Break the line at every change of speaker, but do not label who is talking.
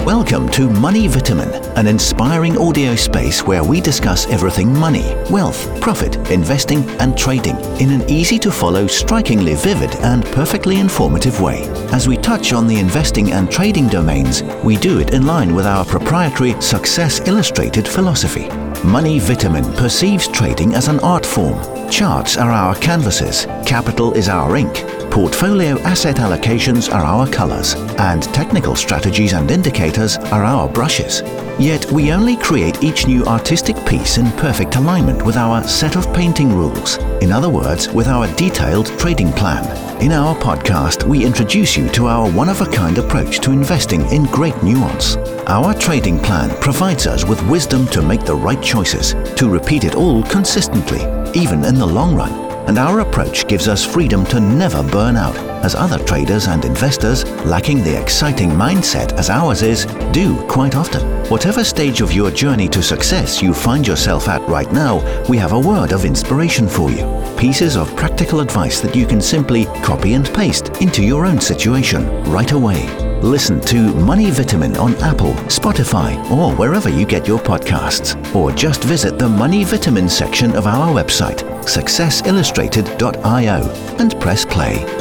Welcome to Money Vitamin, an inspiring audio space where we discuss everything money, wealth, profit, investing, and trading in an easy to follow, strikingly vivid, and perfectly informative way. As we touch on the investing and trading domains, we do it in line with our proprietary Success Illustrated philosophy. Money Vitamin perceives trading as an art form. Charts are our canvases, capital is our ink, portfolio asset allocations are our colors, and technical strategies and indicators are our brushes. Yet we only create each new artistic piece in perfect alignment with our set of painting rules. In other words, with our detailed trading plan. In our podcast, we introduce you to our one of a kind approach to investing in great nuance. Our trading plan provides us with wisdom to make the right choices, to repeat it all consistently, even in the long run and our approach gives us freedom to never burn out, as other traders and investors, lacking the exciting mindset as ours is, do quite often. Whatever stage of your journey to success you find yourself at right now, we have a word of inspiration for you. Pieces of practical advice that you can simply copy and paste into your own situation right away. Listen to Money Vitamin on Apple, Spotify, or wherever you get your podcasts. Or just visit the Money Vitamin section of our website, successillustrated.io, and press play.